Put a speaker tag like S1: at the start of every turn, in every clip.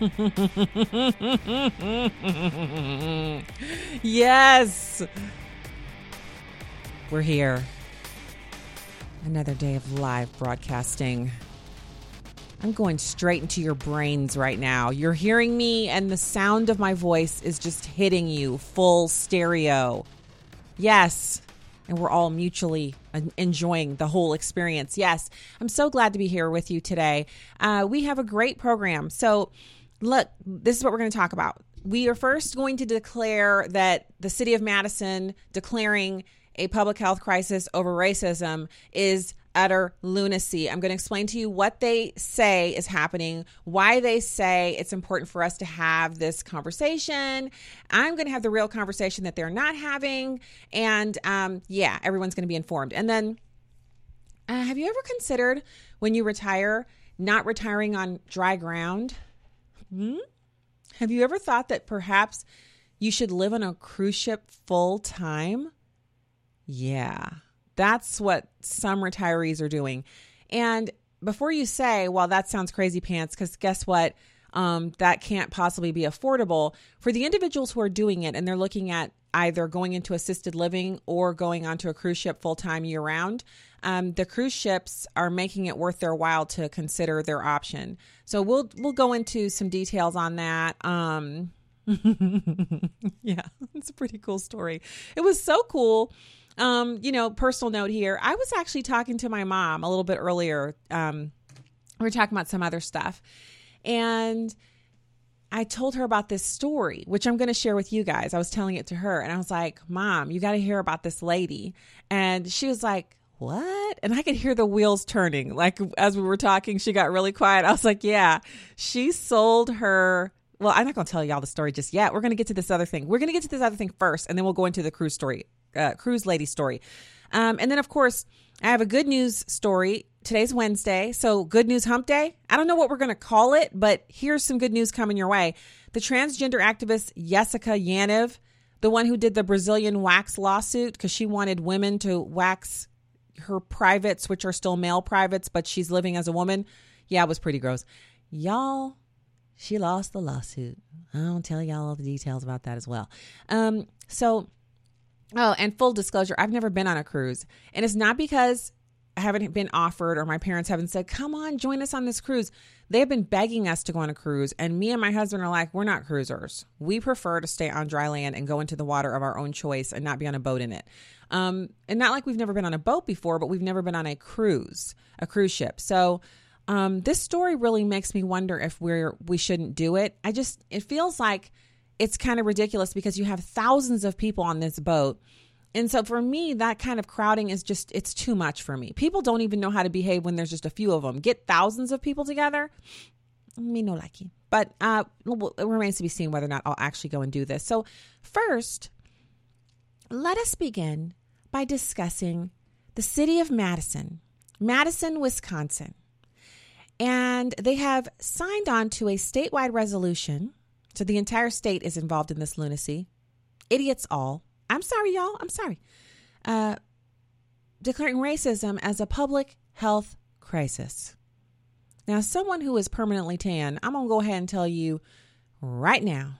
S1: yes. We're here. Another day of live broadcasting. I'm going straight into your brains right now. You're hearing me, and the sound of my voice is just hitting you full stereo. Yes. And we're all mutually enjoying the whole experience. Yes. I'm so glad to be here with you today. Uh, we have a great program. So, look, this is what we're going to talk about. We are first going to declare that the city of Madison declaring a public health crisis over racism is utter lunacy. I'm going to explain to you what they say is happening, why they say it's important for us to have this conversation. I'm going to have the real conversation that they're not having. And um, yeah, everyone's going to be informed. And then, uh, have you ever considered when you retire, not retiring on dry ground? Hmm? Have you ever thought that perhaps you should live on a cruise ship full time? Yeah, that's what some retirees are doing. And before you say, well, that sounds crazy pants, because guess what? Um, that can't possibly be affordable for the individuals who are doing it and they're looking at either going into assisted living or going onto a cruise ship full time year round. Um, the cruise ships are making it worth their while to consider their option. So we'll we'll go into some details on that. Um, yeah, it's a pretty cool story. It was so cool um, you know, personal note here. I was actually talking to my mom a little bit earlier. Um, we were talking about some other stuff. And I told her about this story, which I'm going to share with you guys. I was telling it to her and I was like, Mom, you got to hear about this lady. And she was like, what? And I could hear the wheels turning. Like as we were talking, she got really quiet. I was like, yeah, she sold her. Well, I'm not going to tell y'all the story just yet. We're going to get to this other thing. We're going to get to this other thing first, and then we'll go into the cruise story uh, cruise lady story. Um, and then, of course, I have a good news story. Today's Wednesday, so good news hump day. I don't know what we're going to call it, but here's some good news coming your way. The transgender activist Jessica Yaniv, the one who did the Brazilian wax lawsuit because she wanted women to wax her privates, which are still male privates, but she's living as a woman. Yeah, it was pretty gross. Y'all, she lost the lawsuit. I'll tell y'all all the details about that as well. Um, so Oh, and full disclosure, I've never been on a cruise. And it's not because haven't been offered or my parents haven't said, come on, join us on this cruise. They have been begging us to go on a cruise. And me and my husband are like, we're not cruisers. We prefer to stay on dry land and go into the water of our own choice and not be on a boat in it. Um, and not like we've never been on a boat before, but we've never been on a cruise, a cruise ship. So um, this story really makes me wonder if we're we shouldn't do it. I just it feels like it's kind of ridiculous because you have thousands of people on this boat. And so for me, that kind of crowding is just, it's too much for me. People don't even know how to behave when there's just a few of them. Get thousands of people together, me no likey. But uh, it remains to be seen whether or not I'll actually go and do this. So, first, let us begin by discussing the city of Madison, Madison, Wisconsin. And they have signed on to a statewide resolution so the entire state is involved in this lunacy. Idiots all. I'm sorry, y'all. I'm sorry. Uh, declaring racism as a public health crisis. Now, someone who is permanently tan, I'm going to go ahead and tell you right now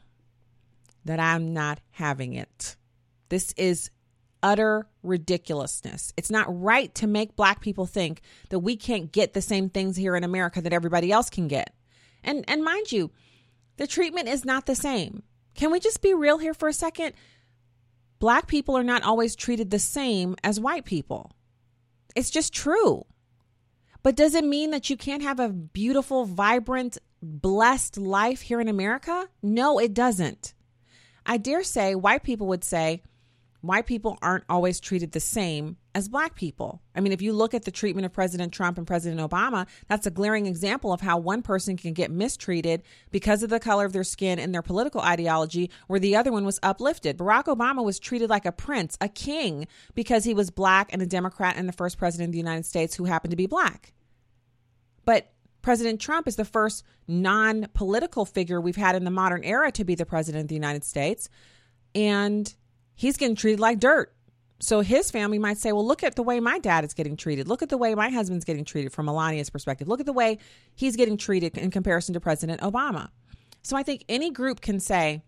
S1: that I'm not having it. This is utter ridiculousness. It's not right to make black people think that we can't get the same things here in America that everybody else can get. And and mind you, the treatment is not the same. Can we just be real here for a second? Black people are not always treated the same as white people. It's just true. But does it mean that you can't have a beautiful, vibrant, blessed life here in America? No, it doesn't. I dare say white people would say, white people aren't always treated the same as black people. I mean, if you look at the treatment of President Trump and President Obama, that's a glaring example of how one person can get mistreated because of the color of their skin and their political ideology, where the other one was uplifted. Barack Obama was treated like a prince, a king, because he was black and a Democrat and the first president of the United States who happened to be black. But President Trump is the first non political figure we've had in the modern era to be the president of the United States. And he's getting treated like dirt. So his family might say, well, look at the way my dad is getting treated. Look at the way my husband's getting treated from Melania's perspective. Look at the way he's getting treated in comparison to President Obama. So I think any group can say,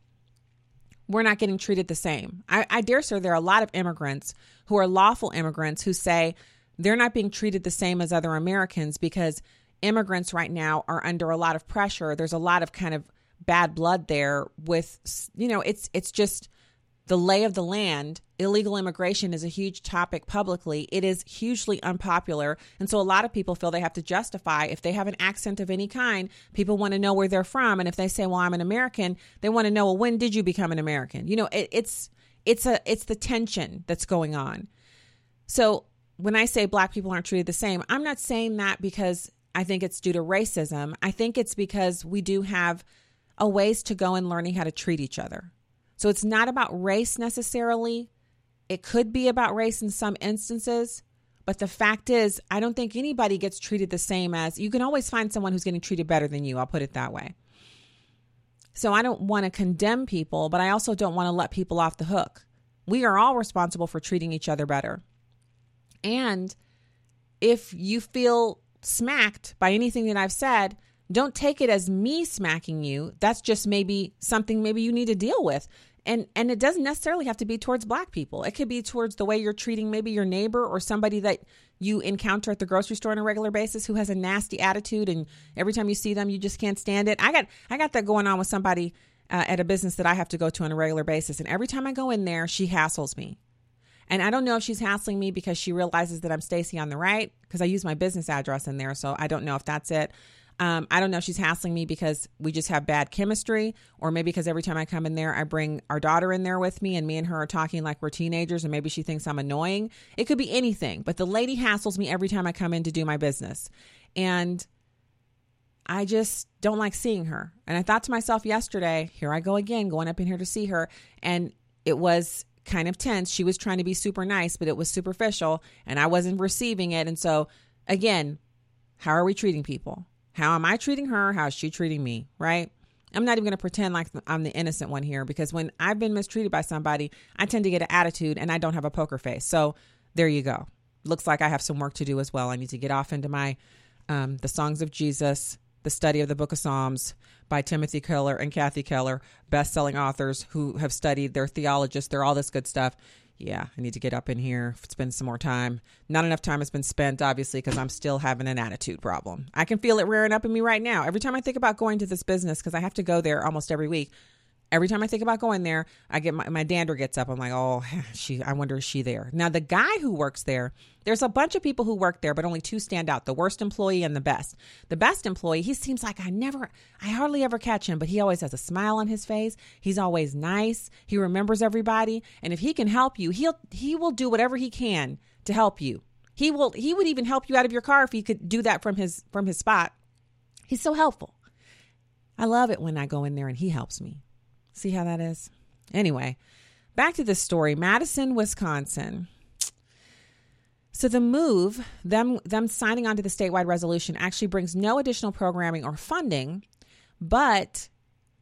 S1: we're not getting treated the same. I, I dare say there are a lot of immigrants who are lawful immigrants who say they're not being treated the same as other Americans because immigrants right now are under a lot of pressure. There's a lot of kind of bad blood there with you know, it's it's just the lay of the land. Illegal immigration is a huge topic publicly. It is hugely unpopular. And so a lot of people feel they have to justify if they have an accent of any kind, people want to know where they're from. And if they say, well, I'm an American, they want to know, well, when did you become an American? You know, it, it's, it's a, it's the tension that's going on. So when I say black people aren't treated the same, I'm not saying that because I think it's due to racism. I think it's because we do have a ways to go in learning how to treat each other. So it's not about race necessarily. It could be about race in some instances, but the fact is, I don't think anybody gets treated the same as you can always find someone who's getting treated better than you. I'll put it that way. So I don't want to condemn people, but I also don't want to let people off the hook. We are all responsible for treating each other better. And if you feel smacked by anything that I've said, don't take it as me smacking you. That's just maybe something maybe you need to deal with. And and it doesn't necessarily have to be towards black people. It could be towards the way you're treating maybe your neighbor or somebody that you encounter at the grocery store on a regular basis who has a nasty attitude and every time you see them you just can't stand it. I got I got that going on with somebody uh, at a business that I have to go to on a regular basis and every time I go in there she hassles me. And I don't know if she's hassling me because she realizes that I'm Stacy on the right because I use my business address in there. So I don't know if that's it. Um, I don't know if she's hassling me because we just have bad chemistry, or maybe because every time I come in there, I bring our daughter in there with me, and me and her are talking like we're teenagers, and maybe she thinks I'm annoying. It could be anything, but the lady hassles me every time I come in to do my business. And I just don't like seeing her. And I thought to myself yesterday, here I go again, going up in here to see her. And it was kind of tense. She was trying to be super nice, but it was superficial, and I wasn't receiving it. And so, again, how are we treating people? How am I treating her? How is she treating me? Right? I'm not even going to pretend like I'm the innocent one here because when I've been mistreated by somebody, I tend to get an attitude and I don't have a poker face. So there you go. Looks like I have some work to do as well. I need to get off into my um, the songs of Jesus, the study of the Book of Psalms by Timothy Keller and Kathy Keller, best-selling authors who have studied. They're theologists. They're all this good stuff yeah, I need to get up in here, spend some more time. Not enough time has been spent, obviously, because I'm still having an attitude problem. I can feel it rearing up in me right now. Every time I think about going to this business, because I have to go there almost every week, Every time I think about going there, I get my, my dander gets up. I'm like, oh, she. I wonder is she there? Now the guy who works there, there's a bunch of people who work there, but only two stand out: the worst employee and the best. The best employee, he seems like I never, I hardly ever catch him, but he always has a smile on his face. He's always nice. He remembers everybody, and if he can help you, he'll he will do whatever he can to help you. He will. He would even help you out of your car if he could do that from his from his spot. He's so helpful. I love it when I go in there and he helps me. See how that is? Anyway, back to this story Madison, Wisconsin. So the move, them them signing on to the statewide resolution actually brings no additional programming or funding, but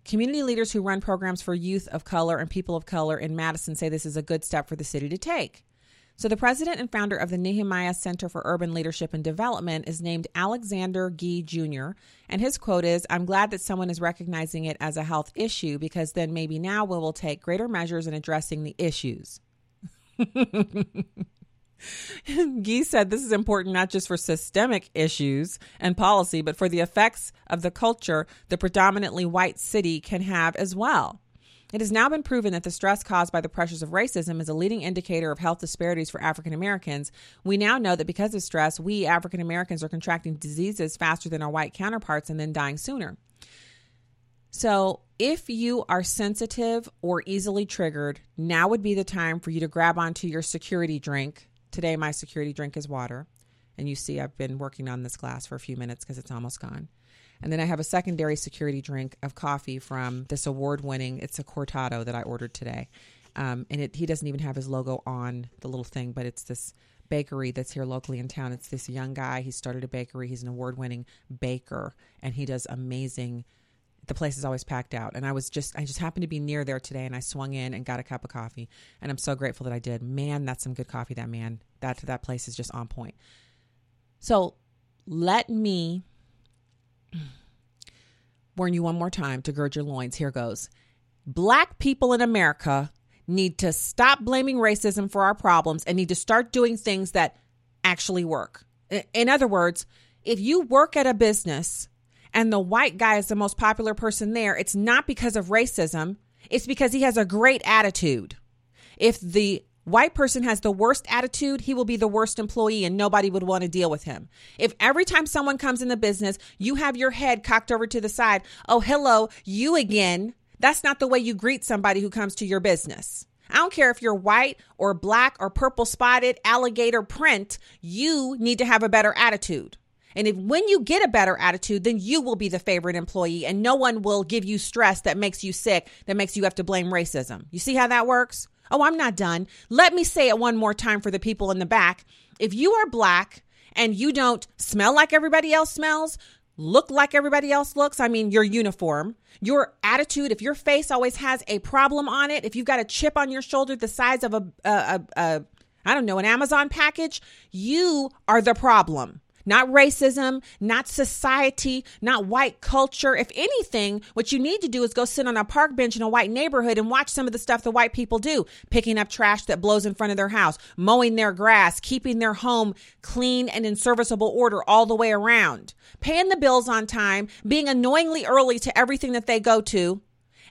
S1: community leaders who run programs for youth of color and people of color in Madison say this is a good step for the city to take. So, the president and founder of the Nehemiah Center for Urban Leadership and Development is named Alexander Gee Jr. And his quote is I'm glad that someone is recognizing it as a health issue because then maybe now we will take greater measures in addressing the issues. Gee said this is important not just for systemic issues and policy, but for the effects of the culture the predominantly white city can have as well. It has now been proven that the stress caused by the pressures of racism is a leading indicator of health disparities for African Americans. We now know that because of stress, we African Americans are contracting diseases faster than our white counterparts and then dying sooner. So, if you are sensitive or easily triggered, now would be the time for you to grab onto your security drink. Today, my security drink is water. And you see, I've been working on this glass for a few minutes because it's almost gone. And then I have a secondary security drink of coffee from this award winning, it's a cortado that I ordered today. Um, and it, he doesn't even have his logo on the little thing, but it's this bakery that's here locally in town. It's this young guy. He started a bakery. He's an award winning baker and he does amazing the place is always packed out and i was just i just happened to be near there today and i swung in and got a cup of coffee and i'm so grateful that i did man that's some good coffee that man that that place is just on point so let me warn you one more time to gird your loins here goes black people in america need to stop blaming racism for our problems and need to start doing things that actually work in other words if you work at a business and the white guy is the most popular person there, it's not because of racism. It's because he has a great attitude. If the white person has the worst attitude, he will be the worst employee and nobody would want to deal with him. If every time someone comes in the business, you have your head cocked over to the side, oh, hello, you again, that's not the way you greet somebody who comes to your business. I don't care if you're white or black or purple spotted, alligator print, you need to have a better attitude. And if when you get a better attitude, then you will be the favorite employee and no one will give you stress that makes you sick, that makes you have to blame racism. You see how that works? Oh, I'm not done. Let me say it one more time for the people in the back. If you are black and you don't smell like everybody else smells, look like everybody else looks, I mean, your uniform, your attitude, if your face always has a problem on it, if you've got a chip on your shoulder the size of a, a, a, a I don't know, an Amazon package, you are the problem not racism, not society, not white culture. If anything, what you need to do is go sit on a park bench in a white neighborhood and watch some of the stuff the white people do picking up trash that blows in front of their house, mowing their grass, keeping their home clean and in serviceable order all the way around, paying the bills on time, being annoyingly early to everything that they go to,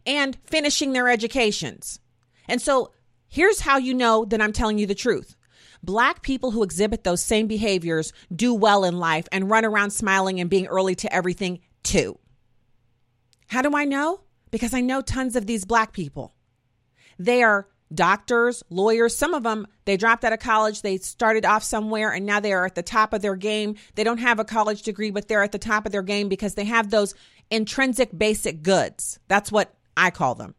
S1: and finishing their educations. And so here's how you know that I'm telling you the truth. Black people who exhibit those same behaviors do well in life and run around smiling and being early to everything too. How do I know? Because I know tons of these black people. They are doctors, lawyers. Some of them, they dropped out of college. They started off somewhere and now they are at the top of their game. They don't have a college degree, but they're at the top of their game because they have those intrinsic basic goods. That's what I call them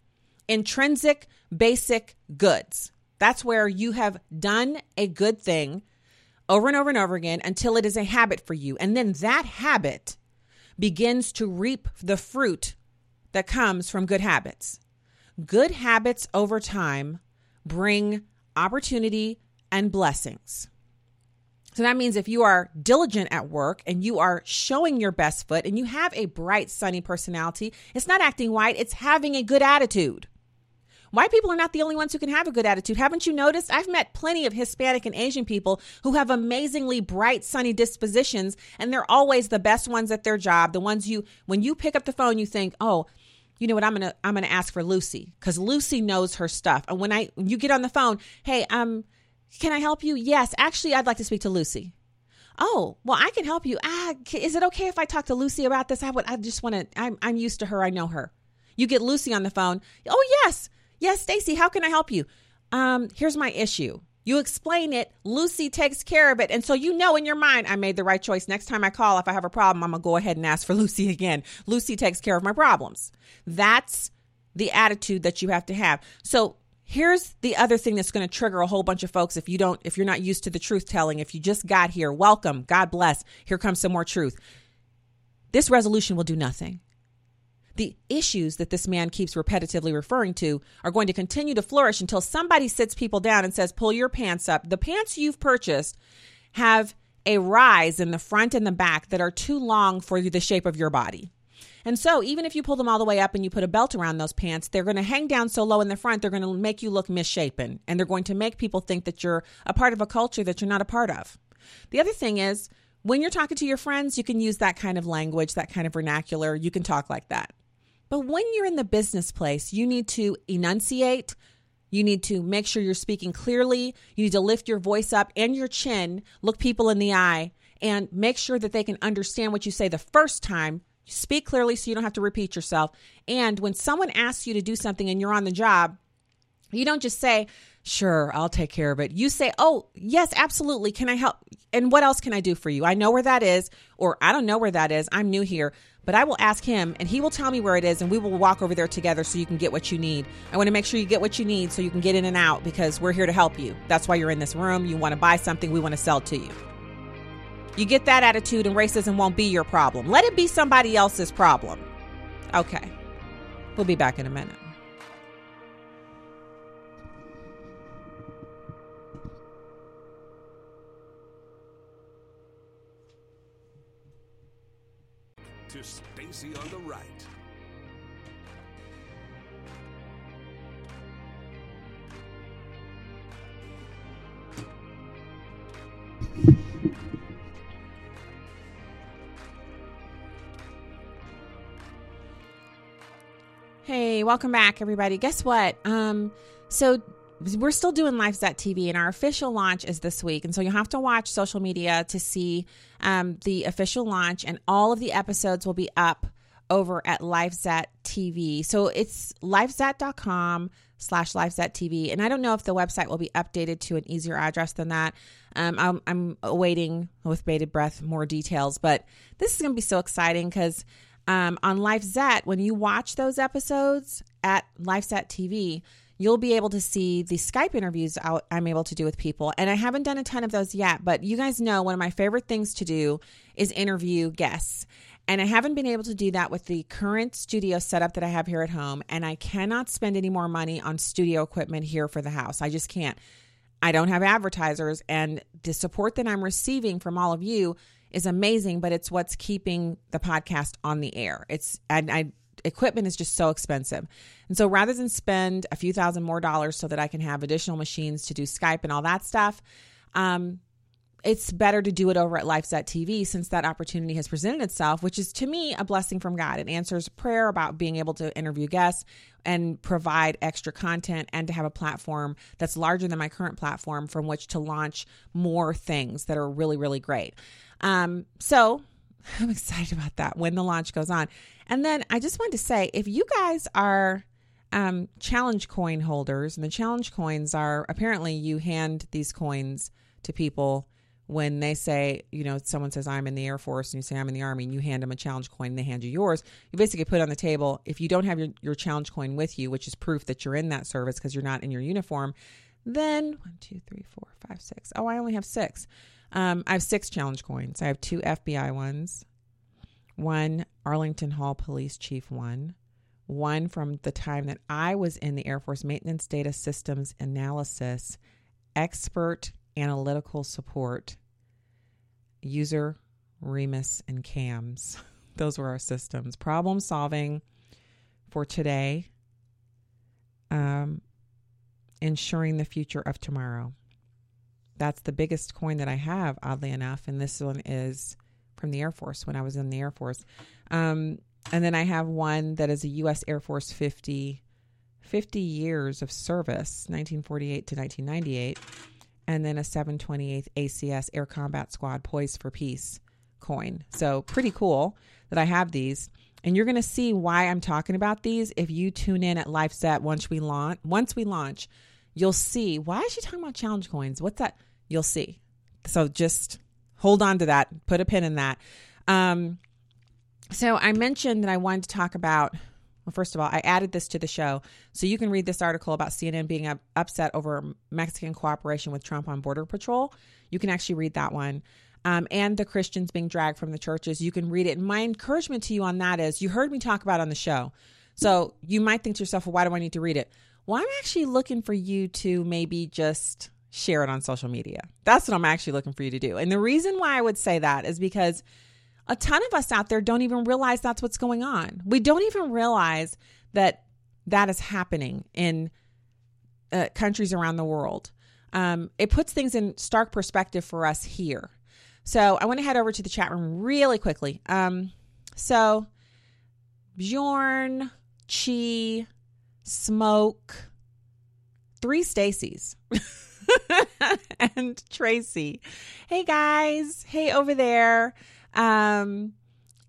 S1: intrinsic basic goods. That's where you have done a good thing over and over and over again until it is a habit for you. And then that habit begins to reap the fruit that comes from good habits. Good habits over time bring opportunity and blessings. So that means if you are diligent at work and you are showing your best foot and you have a bright, sunny personality, it's not acting white, it's having a good attitude. White people are not the only ones who can have a good attitude. Haven't you noticed? I've met plenty of Hispanic and Asian people who have amazingly bright, sunny dispositions, and they're always the best ones at their job. The ones you, when you pick up the phone, you think, oh, you know what? I'm gonna I'm gonna ask for Lucy because Lucy knows her stuff. And when I when you get on the phone, hey, um, can I help you? Yes, actually, I'd like to speak to Lucy. Oh, well, I can help you. Ah, is it okay if I talk to Lucy about this? I would. I just want to. I'm I'm used to her. I know her. You get Lucy on the phone. Oh yes, Yes, Stacy, how can I help you? Um, here's my issue. You explain it, Lucy takes care of it. And so you know in your mind, I made the right choice. Next time I call, if I have a problem, I'm going to go ahead and ask for Lucy again. Lucy takes care of my problems. That's the attitude that you have to have. So here's the other thing that's going to trigger a whole bunch of folks if you don't, if you're not used to the truth telling, if you just got here, welcome, God bless. Here comes some more truth. This resolution will do nothing the issues that this man keeps repetitively referring to are going to continue to flourish until somebody sits people down and says, Pull your pants up. The pants you've purchased have a rise in the front and the back that are too long for the shape of your body. And so, even if you pull them all the way up and you put a belt around those pants, they're going to hang down so low in the front, they're going to make you look misshapen. And they're going to make people think that you're a part of a culture that you're not a part of. The other thing is, when you're talking to your friends, you can use that kind of language, that kind of vernacular. You can talk like that. But when you're in the business place, you need to enunciate. You need to make sure you're speaking clearly. You need to lift your voice up and your chin, look people in the eye, and make sure that they can understand what you say the first time Speak clearly so you don't have to repeat yourself. And when someone asks you to do something and you're on the job, you don't just say, Sure, I'll take care of it. You say, Oh, yes, absolutely. Can I help? And what else can I do for you? I know where that is, or I don't know where that is. I'm new here, but I will ask him and he will tell me where it is and we will walk over there together so you can get what you need. I want to make sure you get what you need so you can get in and out because we're here to help you. That's why you're in this room. You want to buy something, we want to sell to you. You get that attitude and racism won't be your problem. Let it be somebody else's problem. Okay. We'll be back in a minute.
S2: To Stacy on the right.
S1: Hey, welcome back, everybody. Guess what? Um, so we're still doing Lives.tv, and our official launch is this week. And so you'll have to watch social media to see um, the official launch, and all of the episodes will be up over at LifeZette.tv. So it's lifezette.com slash lifezette.tv. And I don't know if the website will be updated to an easier address than that. Um, I'm, I'm awaiting with bated breath more details, but this is going to be so exciting because um, on LifeZette, when you watch those episodes at LifeZette TV, you'll be able to see the Skype interviews out, I'm able to do with people. And I haven't done a ton of those yet, but you guys know one of my favorite things to do is interview guests. And I haven't been able to do that with the current studio setup that I have here at home. And I cannot spend any more money on studio equipment here for the house. I just can't. I don't have advertisers. And the support that I'm receiving from all of you is amazing, but it's what's keeping the podcast on the air. It's, and I, equipment is just so expensive. And so rather than spend a few thousand more dollars so that I can have additional machines to do Skype and all that stuff, um, it's better to do it over at Lives.tv since that opportunity has presented itself, which is to me a blessing from God. It answers prayer about being able to interview guests and provide extra content and to have a platform that's larger than my current platform from which to launch more things that are really, really great. Um, so I'm excited about that when the launch goes on. And then I just wanted to say if you guys are um, challenge coin holders, and the challenge coins are apparently you hand these coins to people when they say, you know, someone says, I'm in the Air Force, and you say, I'm in the Army, and you hand them a challenge coin, and they hand you yours. You basically put on the table, if you don't have your, your challenge coin with you, which is proof that you're in that service because you're not in your uniform, then one, two, three, four, five, six. Oh, I only have six. Um, I have six challenge coins. I have two FBI ones, one Arlington Hall Police Chief one, one from the time that I was in the Air Force Maintenance Data Systems Analysis Expert Analytical Support, User, REMIS, and CAMS. Those were our systems. Problem solving for today, um, ensuring the future of tomorrow. That's the biggest coin that I have, oddly enough. And this one is from the Air Force when I was in the Air Force. Um, and then I have one that is a U.S. Air Force 50, 50 years of service, 1948 to 1998. And then a 728th ACS Air Combat Squad Poised for Peace coin. So pretty cool that I have these. And you're going to see why I'm talking about these if you tune in at LifeZette once we launch. Once we launch, you'll see why is she talking about challenge coins? What's that? You'll see. So just hold on to that. Put a pin in that. Um, so I mentioned that I wanted to talk about. Well, first of all, I added this to the show so you can read this article about CNN being up, upset over Mexican cooperation with Trump on Border Patrol. You can actually read that one. Um, and the Christians being dragged from the churches. You can read it. And my encouragement to you on that is you heard me talk about on the show. So you might think to yourself, well, why do I need to read it? Well, I'm actually looking for you to maybe just share it on social media. That's what I'm actually looking for you to do. And the reason why I would say that is because a ton of us out there don't even realize that's what's going on. We don't even realize that that is happening in uh, countries around the world. Um, it puts things in stark perspective for us here. So I want to head over to the chat room really quickly. Um, so Bjorn, Chi, Smoke, three Stacy's. and Tracy. Hey guys. Hey over there. Um,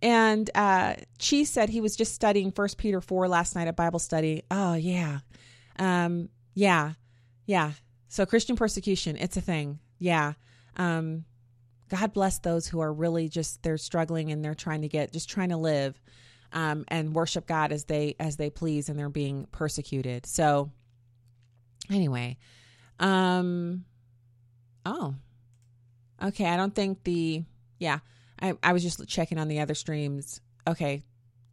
S1: and uh, Chi said he was just studying First Peter four last night at Bible study. Oh yeah, um, yeah, yeah. So Christian persecution, it's a thing. Yeah. Um, God bless those who are really just they're struggling and they're trying to get just trying to live um, and worship God as they as they please and they're being persecuted. So anyway, um, oh, okay. I don't think the yeah. I I was just checking on the other streams. Okay,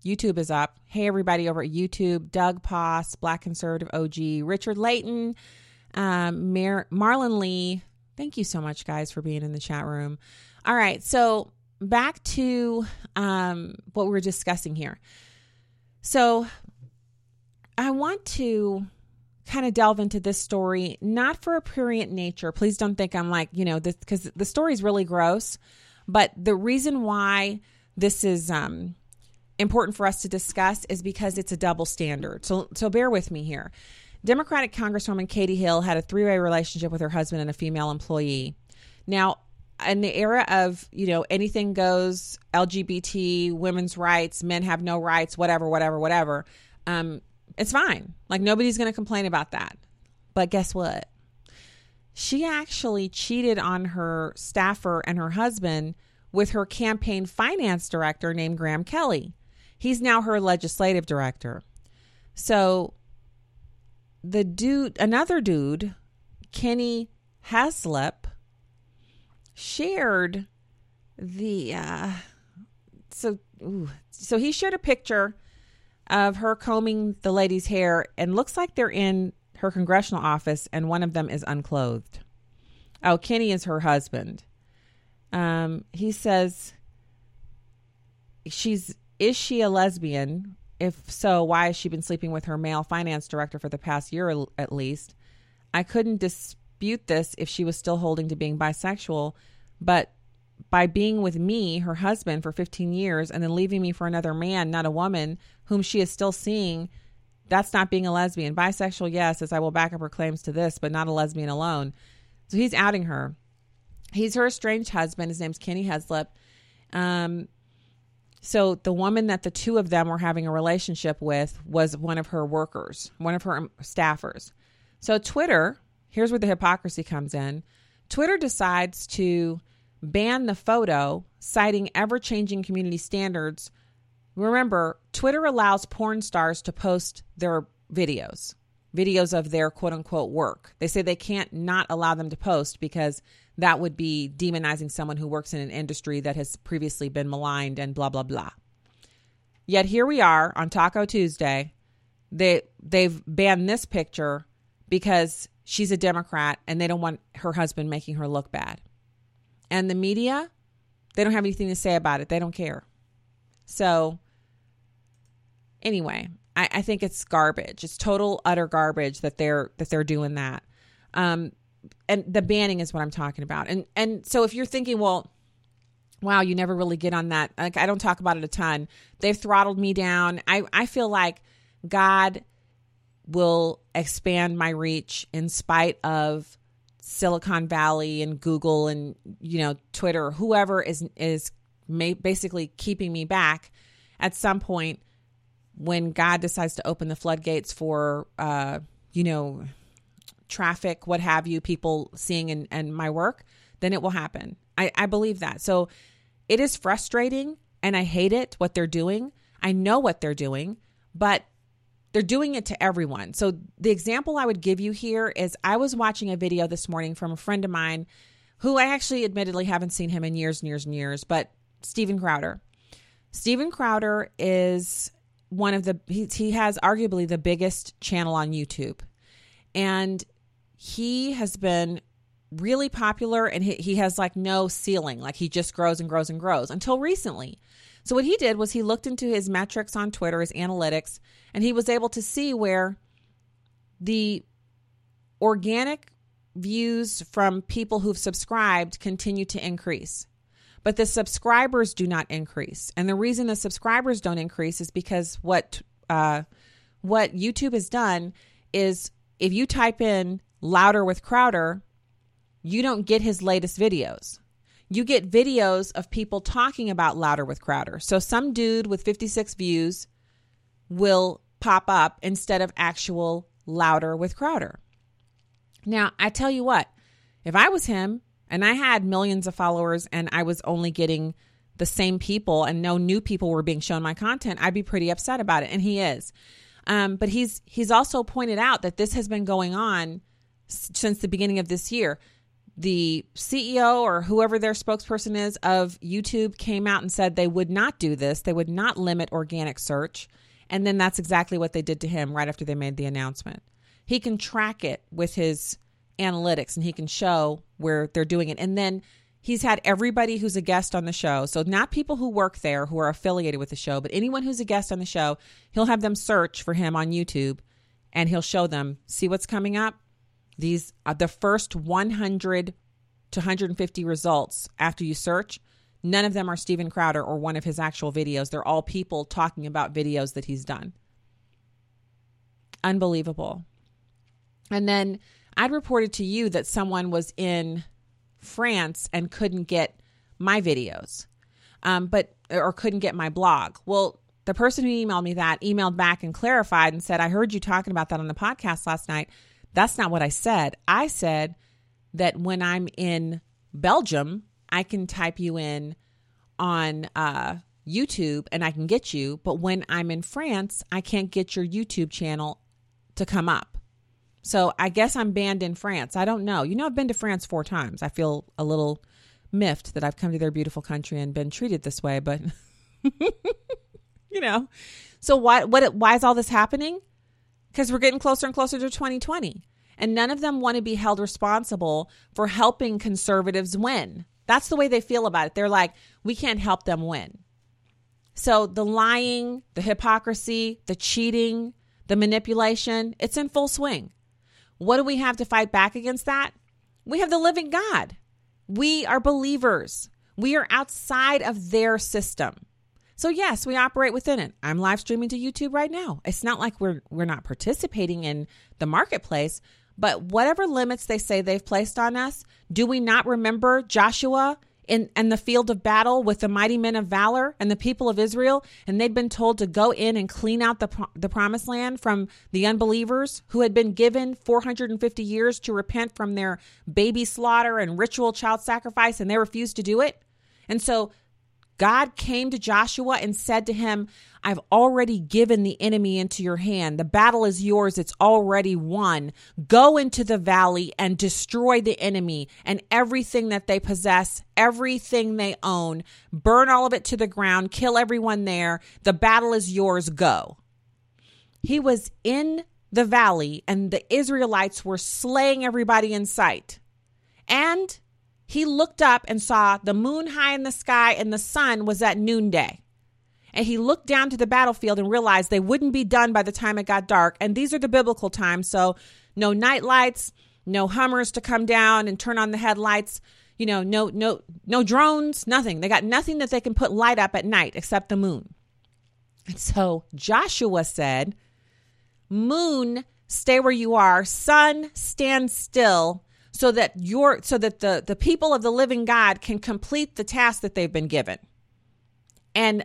S1: YouTube is up. Hey everybody over at YouTube: Doug Poss, Black Conservative OG, Richard Layton, um, Mar- Marlon Lee. Thank you so much, guys, for being in the chat room. All right, so back to um, what we're discussing here. So I want to kind of delve into this story, not for a prurient nature. Please don't think I'm like, you know, this because the story is really gross. But the reason why this is um, important for us to discuss is because it's a double standard. So, so bear with me here. Democratic Congresswoman Katie Hill had a three way relationship with her husband and a female employee. Now, in the era of, you know, anything goes, LGBT, women's rights, men have no rights, whatever, whatever, whatever, um, it's fine. Like nobody's going to complain about that. But guess what? She actually cheated on her staffer and her husband with her campaign finance director named Graham Kelly. He's now her legislative director. So the dude, another dude, Kenny Heslip, shared the uh, so ooh, so he shared a picture of her combing the lady's hair and looks like they're in her congressional office and one of them is unclothed. Oh, Kenny is her husband. Um, he says she's is she a lesbian? If so, why has she been sleeping with her male finance director for the past year at least? I couldn't dispute this if she was still holding to being bisexual, but by being with me, her husband, for 15 years and then leaving me for another man, not a woman, whom she is still seeing, that's not being a lesbian. Bisexual, yes, as I will back up her claims to this, but not a lesbian alone. So he's outing her. He's her estranged husband. His name's Kenny Heslip. Um, so the woman that the two of them were having a relationship with was one of her workers, one of her staffers. So Twitter, here's where the hypocrisy comes in. Twitter decides to ban the photo, citing ever changing community standards. Remember, Twitter allows porn stars to post their videos, videos of their quote unquote work. They say they can't not allow them to post because that would be demonizing someone who works in an industry that has previously been maligned and blah blah blah. Yet here we are on Taco Tuesday. They they've banned this picture because she's a Democrat and they don't want her husband making her look bad. And the media, they don't have anything to say about it. They don't care. So anyway, I, I think it's garbage. It's total utter garbage that they're that they're doing that. Um, and the banning is what I'm talking about. And and so if you're thinking, well, wow, you never really get on that. Like I don't talk about it a ton. They've throttled me down. I I feel like God will expand my reach in spite of Silicon Valley and Google and you know Twitter, whoever is is basically keeping me back. At some point, when God decides to open the floodgates for, uh, you know, traffic, what have you, people seeing and, and my work, then it will happen. I, I believe that. So it is frustrating and I hate it what they're doing. I know what they're doing, but they're doing it to everyone. So the example I would give you here is I was watching a video this morning from a friend of mine who I actually admittedly haven't seen him in years and years and years, but Steven Crowder. Steven Crowder is one of the he, he has arguably the biggest channel on YouTube. And he has been really popular and he, he has like no ceiling. Like he just grows and grows and grows until recently. So what he did was he looked into his metrics on Twitter, his analytics, and he was able to see where the organic views from people who've subscribed continue to increase. But the subscribers do not increase. And the reason the subscribers don't increase is because what uh, what YouTube has done is if you type in louder with Crowder, you don't get his latest videos. You get videos of people talking about Louder with Crowder. So some dude with 56 views will pop up instead of actual Louder with Crowder. Now, I tell you what, if I was him and I had millions of followers and I was only getting the same people and no new people were being shown my content, I'd be pretty upset about it. And he is. Um, but he's he's also pointed out that this has been going on since the beginning of this year. The CEO or whoever their spokesperson is of YouTube came out and said they would not do this. They would not limit organic search. And then that's exactly what they did to him right after they made the announcement. He can track it with his analytics and he can show where they're doing it. And then he's had everybody who's a guest on the show. So not people who work there who are affiliated with the show, but anyone who's a guest on the show, he'll have them search for him on YouTube and he'll show them, see what's coming up. These are the first 100 to 150 results after you search. None of them are Steven Crowder or one of his actual videos. They're all people talking about videos that he's done. Unbelievable. And then I'd reported to you that someone was in France and couldn't get my videos, um, but or couldn't get my blog. Well, the person who emailed me that emailed back and clarified and said, "I heard you talking about that on the podcast last night. That's not what I said. I said that when I'm in Belgium, I can type you in on uh, YouTube and I can get you, but when I'm in France, I can't get your YouTube channel to come up." So I guess I'm banned in France. I don't know. You know, I've been to France four times. I feel a little miffed that I've come to their beautiful country and been treated this way, but you know. So why what why is all this happening? Because we're getting closer and closer to 2020. And none of them want to be held responsible for helping conservatives win. That's the way they feel about it. They're like, we can't help them win. So the lying, the hypocrisy, the cheating, the manipulation, it's in full swing. What do we have to fight back against that? We have the living God. We are believers. We are outside of their system. So yes, we operate within it. I'm live streaming to YouTube right now. It's not like we're we're not participating in the marketplace, but whatever limits they say they've placed on us, do we not remember Joshua in, in the field of battle with the mighty men of valor and the people of Israel, and they'd been told to go in and clean out the, the promised land from the unbelievers who had been given 450 years to repent from their baby slaughter and ritual child sacrifice, and they refused to do it. And so God came to Joshua and said to him, I've already given the enemy into your hand. The battle is yours. It's already won. Go into the valley and destroy the enemy and everything that they possess, everything they own. Burn all of it to the ground. Kill everyone there. The battle is yours. Go. He was in the valley and the Israelites were slaying everybody in sight. And he looked up and saw the moon high in the sky and the sun was at noonday. And he looked down to the battlefield and realized they wouldn't be done by the time it got dark. And these are the biblical times. So, no night lights, no Hummers to come down and turn on the headlights, you know, no, no, no drones, nothing. They got nothing that they can put light up at night except the moon. And so Joshua said, Moon, stay where you are. Sun, stand still so that your so that the the people of the living God can complete the task that they've been given. And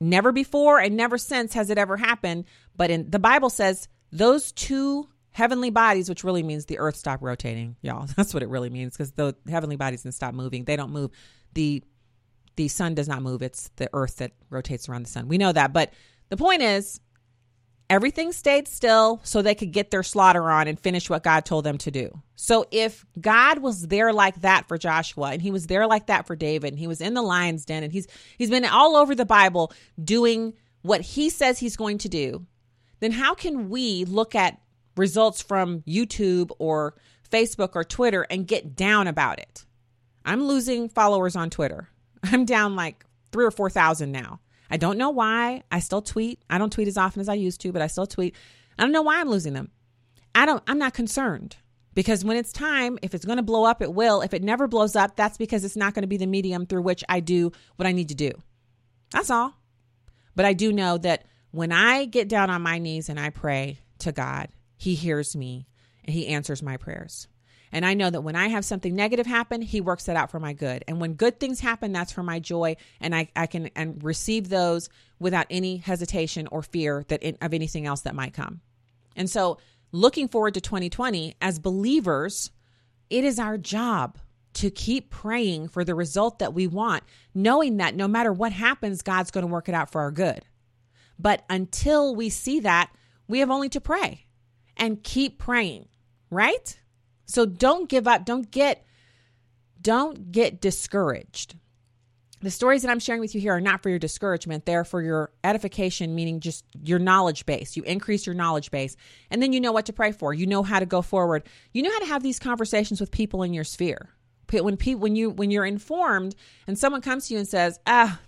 S1: never before and never since has it ever happened, but in the Bible says those two heavenly bodies, which really means the earth stopped rotating, y'all. That's what it really means because the heavenly bodies didn't stop moving. They don't move. The the sun does not move. It's the earth that rotates around the sun. We know that, but the point is everything stayed still so they could get their slaughter on and finish what God told them to do. So if God was there like that for Joshua and he was there like that for David and he was in the lion's den and he's he's been all over the Bible doing what he says he's going to do, then how can we look at results from YouTube or Facebook or Twitter and get down about it? I'm losing followers on Twitter. I'm down like 3 or 4,000 now. I don't know why. I still tweet. I don't tweet as often as I used to, but I still tweet. I don't know why I'm losing them. I don't I'm not concerned because when it's time, if it's going to blow up, it will. If it never blows up, that's because it's not going to be the medium through which I do what I need to do. That's all. But I do know that when I get down on my knees and I pray to God, he hears me and he answers my prayers. And I know that when I have something negative happen, he works that out for my good. And when good things happen, that's for my joy. And I, I can and receive those without any hesitation or fear that in, of anything else that might come. And so looking forward to 2020 as believers, it is our job to keep praying for the result that we want, knowing that no matter what happens, God's going to work it out for our good. But until we see that, we have only to pray and keep praying, right? So don't give up, don't get don't get discouraged. The stories that I'm sharing with you here are not for your discouragement. They're for your edification, meaning just your knowledge base. You increase your knowledge base, and then you know what to pray for. You know how to go forward. You know how to have these conversations with people in your sphere. When people, when you when you're informed, and someone comes to you and says, "Ah,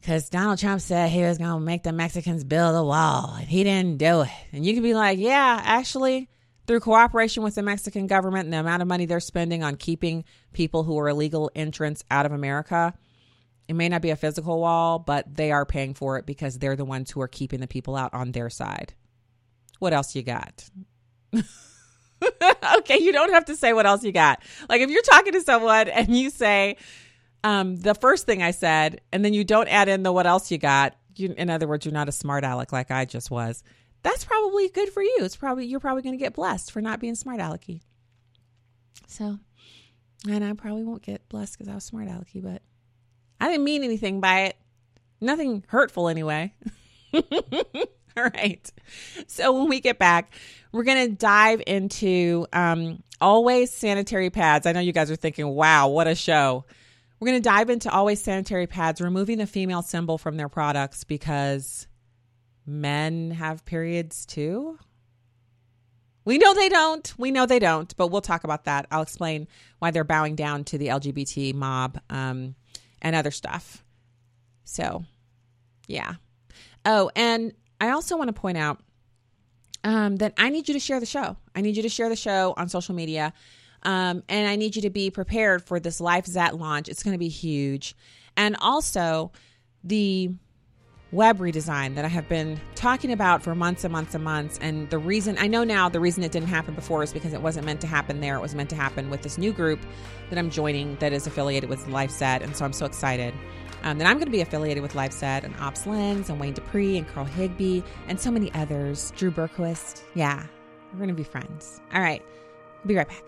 S1: because Donald Trump said he was going to make the Mexicans build a wall, and he didn't do it," and you can be like, "Yeah, actually." Through cooperation with the Mexican government and the amount of money they're spending on keeping people who are illegal entrants out of America. It may not be a physical wall, but they are paying for it because they're the ones who are keeping the people out on their side. What else you got? okay, you don't have to say what else you got. Like if you're talking to someone and you say um, the first thing I said, and then you don't add in the what else you got, you, in other words, you're not a smart aleck like I just was that's probably good for you. It's probably you're probably going to get blessed for not being smart alecky. So, and I probably won't get blessed because I was smart alecky, but I didn't mean anything by it. Nothing hurtful anyway. All right. So when we get back, we're going to dive into um, always sanitary pads. I know you guys are thinking, wow, what a show. We're going to dive into always sanitary pads, removing the female symbol from their products because men have periods too? We know they don't. We know they don't, but we'll talk about that. I'll explain why they're bowing down to the LGBT mob um, and other stuff. So, yeah. Oh, and I also want to point out um, that I need you to share the show. I need you to share the show on social media. Um, and I need you to be prepared for this LifeZette launch. It's going to be huge. And also, the web redesign that I have been talking about for months and months and months. And the reason I know now the reason it didn't happen before is because it wasn't meant to happen there. It was meant to happen with this new group that I'm joining that is affiliated with LifeZette. And so I'm so excited um, that I'm going to be affiliated with LifeZette and Ops Lens and Wayne Dupree and Carl Higbie and so many others. Drew Berquist. Yeah, we're going to be friends. All right. Be right back.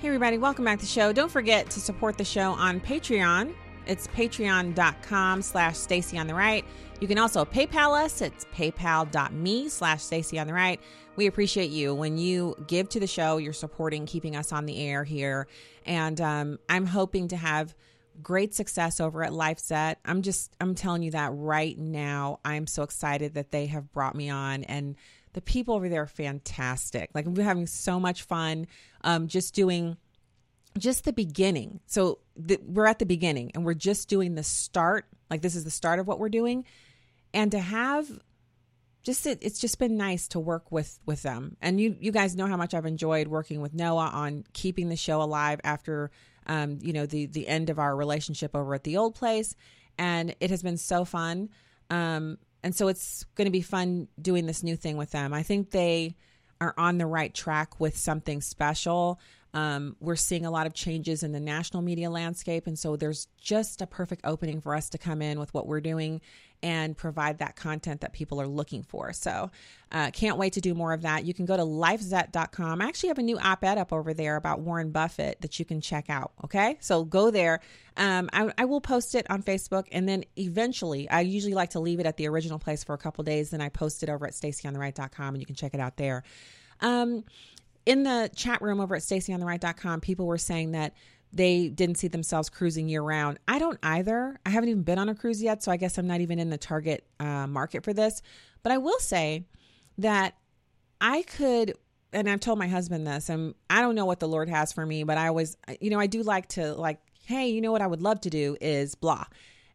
S1: Hey, everybody, welcome back to the show. Don't forget to support the show on Patreon. It's patreon.com slash Stacy on the right. You can also PayPal us. It's paypal.me slash Stacy on the right. We appreciate you. When you give to the show, you're supporting keeping us on the air here. And um, I'm hoping to have great success over at LifeZette. I'm just, I'm telling you that right now. I'm so excited that they have brought me on and the people over there are fantastic. Like we're having so much fun um, just doing just the beginning. So the, we're at the beginning and we're just doing the start. Like this is the start of what we're doing. And to have just it, it's just been nice to work with with them. And you you guys know how much I've enjoyed working with Noah on keeping the show alive after um, you know the the end of our relationship over at the old place. And it has been so fun. Um, and so it's going to be fun doing this new thing with them. I think they are on the right track with something special. Um, we're seeing a lot of changes in the national media landscape. And so there's just a perfect opening for us to come in with what we're doing and provide that content that people are looking for. So, uh, can't wait to do more of that. You can go to lifezette.com. I actually have a new op ed up over there about Warren Buffett that you can check out. Okay. So go there. Um, I, I, will post it on Facebook and then eventually, I usually like to leave it at the original place for a couple days. Then I post it over at stacyontheright.com and you can check it out there. Um, in the chat room over at stacyontheright.com, people were saying that they didn't see themselves cruising year round. I don't either. I haven't even been on a cruise yet, so I guess I'm not even in the target uh, market for this. But I will say that I could, and I've told my husband this, and I don't know what the Lord has for me, but I always, you know, I do like to, like, hey, you know what I would love to do is blah.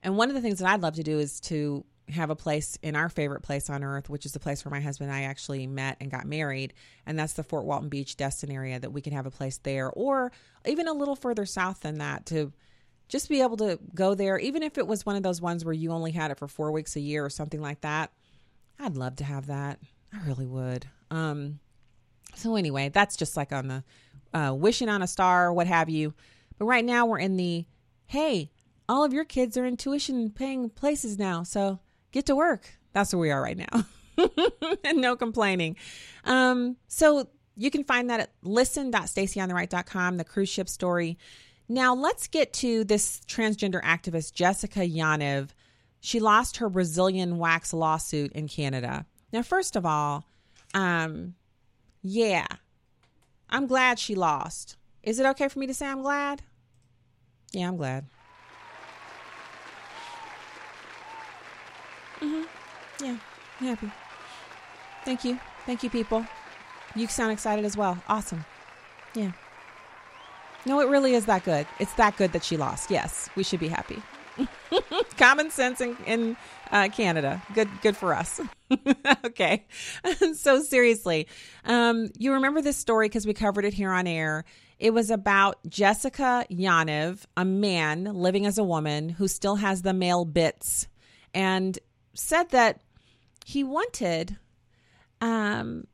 S1: And one of the things that I'd love to do is to have a place in our favorite place on earth, which is the place where my husband and I actually met and got married. And that's the Fort Walton Beach, Destin area, that we can have a place there or even a little further south than that to just be able to go there, even if it was one of those ones where you only had it for four weeks a year or something like that. I'd love to have that. I really would. Um, so anyway, that's just like on the uh, wishing on a star, what have you. But right now we're in the hey, all of your kids are in tuition paying places now, so get to work. That's where we are right now. and no complaining. Um, so you can find that at listen.stacyontheright.com, the cruise ship story. Now let's get to this transgender activist, Jessica Yaniv. She lost her Brazilian wax lawsuit in Canada. Now, first of all, um, yeah, I'm glad she lost. Is it okay for me to say I'm glad? Yeah, I'm glad. Mm-hmm. Yeah, I'm happy. Thank you. Thank you, people. You sound excited as well. Awesome. Yeah. No, it really is that good. It's that good that she lost. Yes, we should be happy. Common sense in, in uh, Canada. Good, good for us. okay. so seriously, um, you remember this story because we covered it here on air. It was about Jessica Yaniv, a man living as a woman who still has the male bits, and said that he wanted um,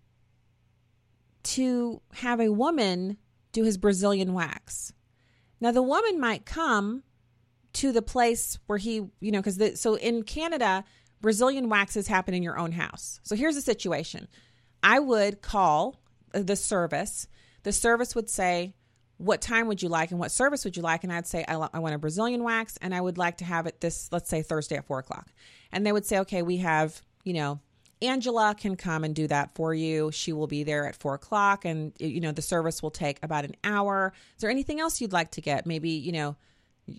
S1: to have a woman do his Brazilian wax. Now, the woman might come to the place where he, you know, because so in Canada, Brazilian waxes happen in your own house. So here's the situation I would call the service. The service would say, What time would you like and what service would you like? And I'd say, I, I want a Brazilian wax and I would like to have it this, let's say Thursday at four o'clock. And they would say, Okay, we have, you know, Angela can come and do that for you. She will be there at four o'clock, and you know the service will take about an hour. Is there anything else you'd like to get? Maybe you know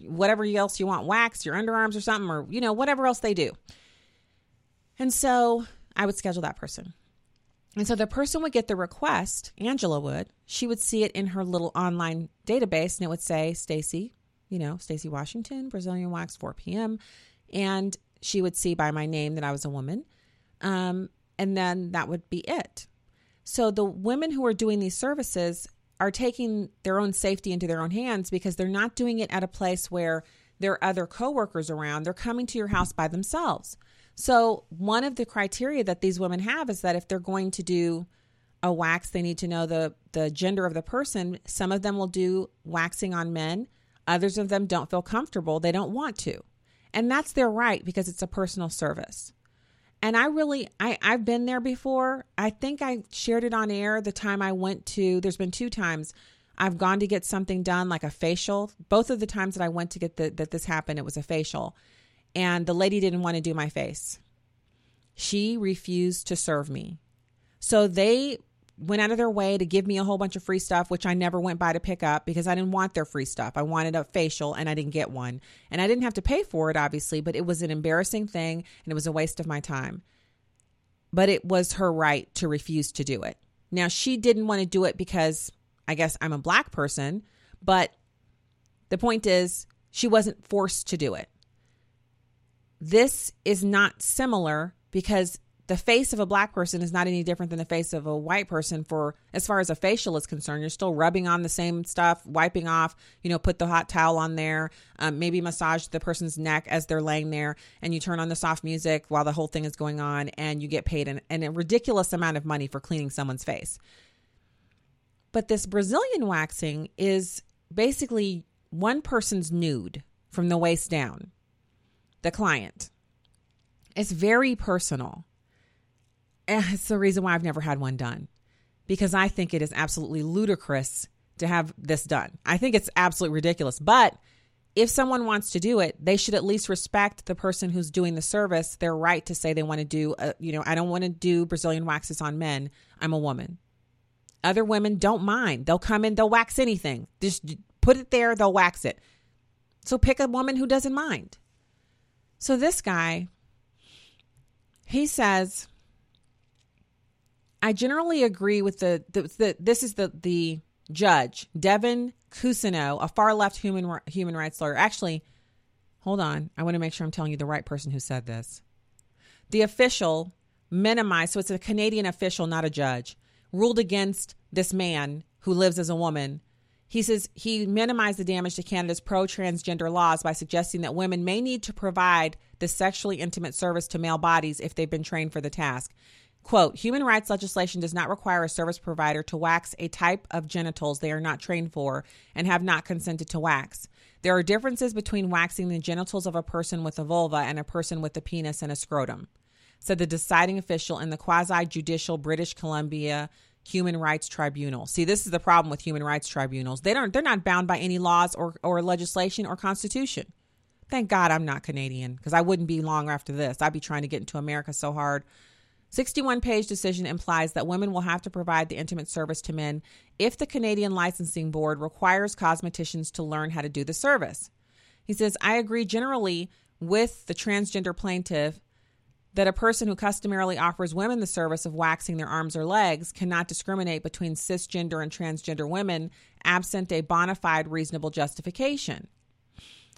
S1: whatever else you want, wax your underarms or something, or you know whatever else they do. And so I would schedule that person. And so the person would get the request, Angela would. She would see it in her little online database and it would say Stacy, you know, Stacy Washington, Brazilian wax 4 p.m. And she would see by my name that I was a woman. Um, and then that would be it. So the women who are doing these services are taking their own safety into their own hands because they're not doing it at a place where there are other coworkers around. They're coming to your house by themselves. So one of the criteria that these women have is that if they're going to do a wax, they need to know the the gender of the person. Some of them will do waxing on men. Others of them don't feel comfortable. They don't want to. And that's their right because it's a personal service and I really I I've been there before. I think I shared it on air the time I went to there's been two times I've gone to get something done like a facial. Both of the times that I went to get the, that this happened it was a facial and the lady didn't want to do my face. She refused to serve me. So they went out of their way to give me a whole bunch of free stuff, which I never went by to pick up because I didn't want their free stuff. I wanted a facial and I didn't get one. And I didn't have to pay for it, obviously, but it was an embarrassing thing and it was a waste of my time. But it was her right to refuse to do it. Now, she didn't want to do it because I guess I'm a black person, but the point is, she wasn't forced to do it. This is not similar because the face of a black person is not any different than the face of a white person for as far as a facial is concerned. You're still rubbing on the same stuff wiping off you know put the hot towel on there um, maybe massage the person's neck as they're laying there and you turn on the soft music while the whole thing is going on and you get paid an, an a ridiculous amount of money for cleaning someone's face. But this brazilian waxing is basically one person's nude from the waist down the client it's very personal Eh, it's the reason why I've never had one done because I think it is absolutely ludicrous to have this done. I think it's absolutely ridiculous. But if someone wants to do it, they should at least respect the person who's doing the service, their right to say they want to do, a, you know, I don't want to do Brazilian waxes on men. I'm a woman. Other women don't mind. They'll come in, they'll wax anything. Just put it there, they'll wax it. So pick a woman who doesn't mind. So this guy, he says, I generally agree with the, the, the this is the the judge Devyn Cousineau, a far left human human rights lawyer. Actually, hold on, I want to make sure I'm telling you the right person who said this. The official minimized, so it's a Canadian official, not a judge, ruled against this man who lives as a woman. He says he minimized the damage to Canada's pro transgender laws by suggesting that women may need to provide the sexually intimate service to male bodies if they've been trained for the task. Quote, human rights legislation does not require a service provider to wax a type of genitals they are not trained for and have not consented to wax. There are differences between waxing the genitals of a person with a vulva and a person with a penis and a scrotum, said the deciding official in the quasi judicial British Columbia Human Rights Tribunal. See, this is the problem with human rights tribunals. They don't they're not bound by any laws or, or legislation or constitution. Thank God I'm not Canadian because I wouldn't be long after this. I'd be trying to get into America so hard 61 page decision implies that women will have to provide the intimate service to men if the Canadian Licensing Board requires cosmeticians to learn how to do the service. He says, I agree generally with the transgender plaintiff that a person who customarily offers women the service of waxing their arms or legs cannot discriminate between cisgender and transgender women absent a bona fide reasonable justification.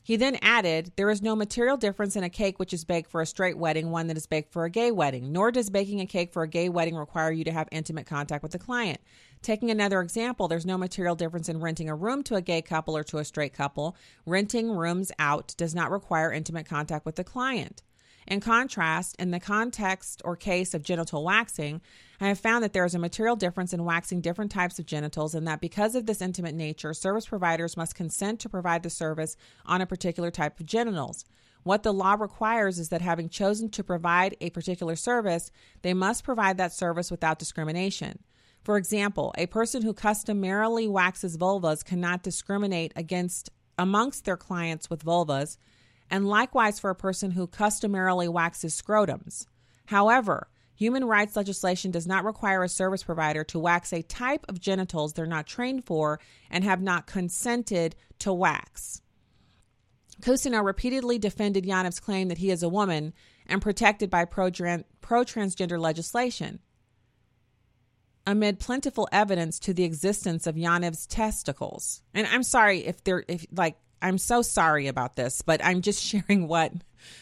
S1: He then added, There is no material difference in a cake which is baked for a straight wedding, one that is baked for a gay wedding, nor does baking a cake for a gay wedding require you to have intimate contact with the client. Taking another example, there's no material difference in renting a room to a gay couple or to a straight couple. Renting rooms out does not require intimate contact with the client. In contrast, in the context or case of genital waxing, I have found that there is a material difference in waxing different types of genitals, and that because of this intimate nature, service providers must consent to provide the service on a particular type of genitals. What the law requires is that having chosen to provide a particular service, they must provide that service without discrimination. For example, a person who customarily waxes vulvas cannot discriminate against amongst their clients with vulvas and likewise for a person who customarily waxes scrotums. However, human rights legislation does not require a service provider to wax a type of genitals they're not trained for and have not consented to wax. Cousineau repeatedly defended Yaniv's claim that he is a woman and protected by pro transgender legislation. Amid plentiful evidence to the existence of Yaniv's testicles. And I'm sorry if they're, if like, I'm so sorry about this, but I'm just sharing what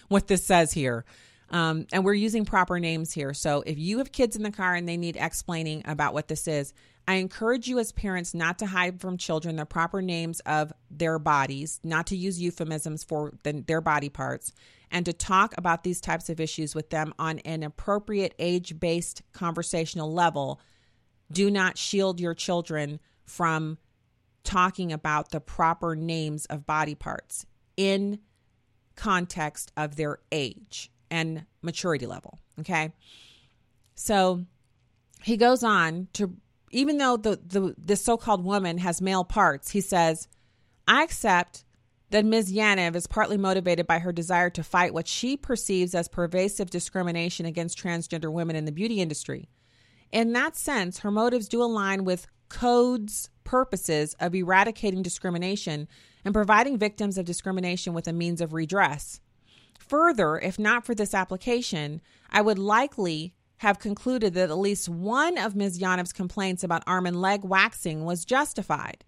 S1: what this says here. Um, and we're using proper names here. So if you have kids in the car and they need explaining about what this is, I encourage you as parents not to hide from children the proper names of their bodies, not to use euphemisms for the, their body parts, and to talk about these types of issues with them on an appropriate age based conversational level. Do not shield your children from talking about the proper names of body parts in context of their age and maturity level. Okay. So he goes on to, even though the, the this so-called woman has male parts, he says, I accept that Ms. Yaniv is partly motivated by her desire to fight what she perceives as pervasive discrimination against transgender women in the beauty industry. In that sense, her motives do align with codes purposes of eradicating discrimination and providing victims of discrimination with a means of redress. Further, if not for this application, I would likely have concluded that at least one of Ms. Yaniv's complaints about arm and leg waxing was justified.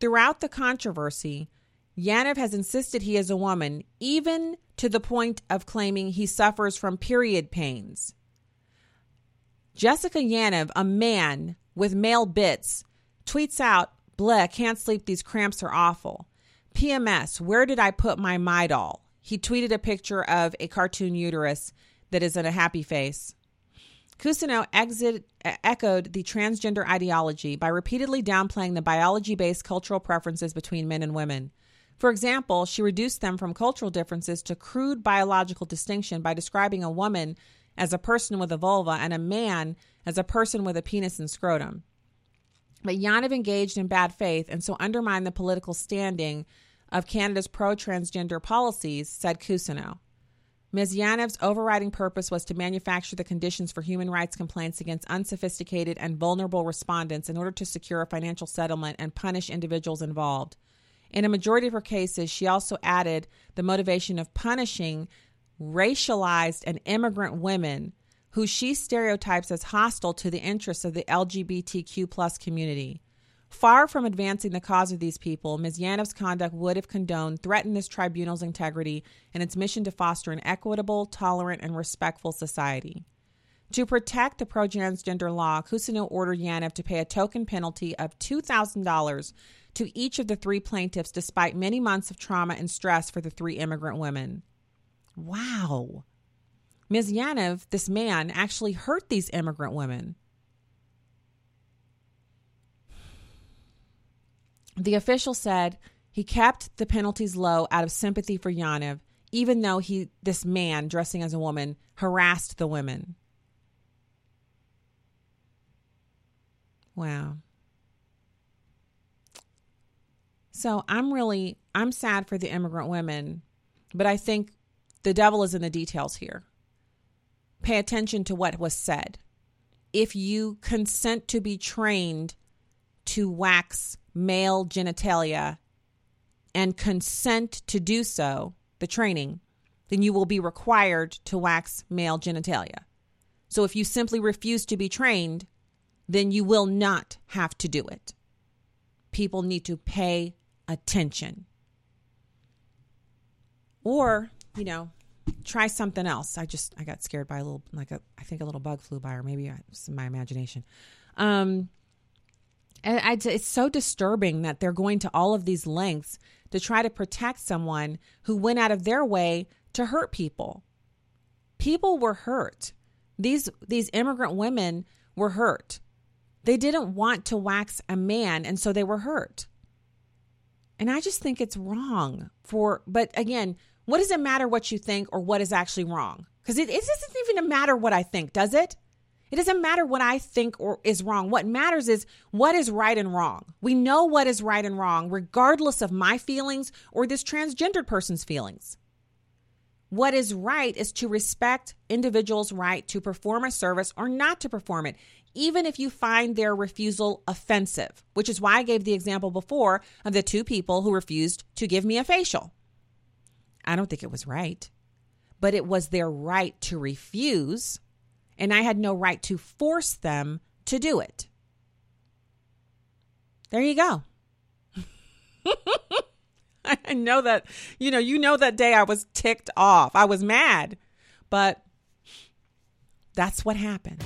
S1: Throughout the controversy, Yaniv has insisted he is a woman, even to the point of claiming he suffers from period pains. Jessica Yaniv, a man with male bits, tweets out, Bleh, can't sleep. These cramps are awful. PMS, where did I put my Midol? He tweeted a picture of a cartoon uterus that is in a happy face. Cousineau exit, echoed the transgender ideology by repeatedly downplaying the biology based cultural preferences between men and women. For example, she reduced them from cultural differences to crude biological distinction by describing a woman as a person with a vulva and a man as a person with a penis and scrotum. But Yaniv engaged in bad faith and so undermined the political standing of Canada's pro transgender policies, said Cousineau. Ms. Yaniv's overriding purpose was to manufacture the conditions for human rights complaints against unsophisticated and vulnerable respondents in order to secure a financial settlement and punish individuals involved. In a majority of her cases, she also added the motivation of punishing racialized and immigrant women who she stereotypes as hostile to the interests of the LGBTQ plus community. Far from advancing the cause of these people, Ms. Yaniv's conduct would, if condoned, threaten this tribunal's integrity and its mission to foster an equitable, tolerant, and respectful society. To protect the pro transgender law, Cousineau ordered Yaniv to pay a token penalty of $2,000 to each of the three plaintiffs, despite many months of trauma and stress for the three immigrant women. Wow. Ms. Yaniv, this man, actually hurt these immigrant women. The official said he kept the penalties low out of sympathy for Yaniv, even though he this man dressing as a woman harassed the women. Wow. So I'm really I'm sad for the immigrant women, but I think the devil is in the details here. Pay attention to what was said. If you consent to be trained to wax male genitalia and consent to do so, the training, then you will be required to wax male genitalia. So if you simply refuse to be trained, then you will not have to do it. People need to pay attention. Or, you know, try something else. I just I got scared by a little like a I think a little bug flew by or maybe it's my imagination. Um I, it's so disturbing that they're going to all of these lengths to try to protect someone who went out of their way to hurt people. People were hurt. These these immigrant women were hurt. They didn't want to wax a man and so they were hurt. And I just think it's wrong for but again, what does it matter what you think or what is actually wrong? Because it, it doesn't even matter what I think, does it? It doesn't matter what I think or is wrong. What matters is what is right and wrong. We know what is right and wrong, regardless of my feelings or this transgendered person's feelings. What is right is to respect individuals' right to perform a service or not to perform it, even if you find their refusal offensive, which is why I gave the example before of the two people who refused to give me a facial. I don't think it was right, but it was their right to refuse and I had no right to force them to do it. There you go. I know that, you know, you know that day I was ticked off. I was mad, but that's what happened.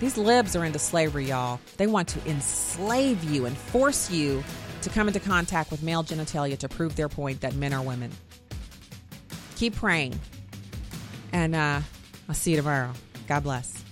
S1: These libs are into slavery, y'all. They want to enslave you and force you to come into contact with male genitalia to prove their point that men are women keep praying. And uh, I'll see you tomorrow. God bless.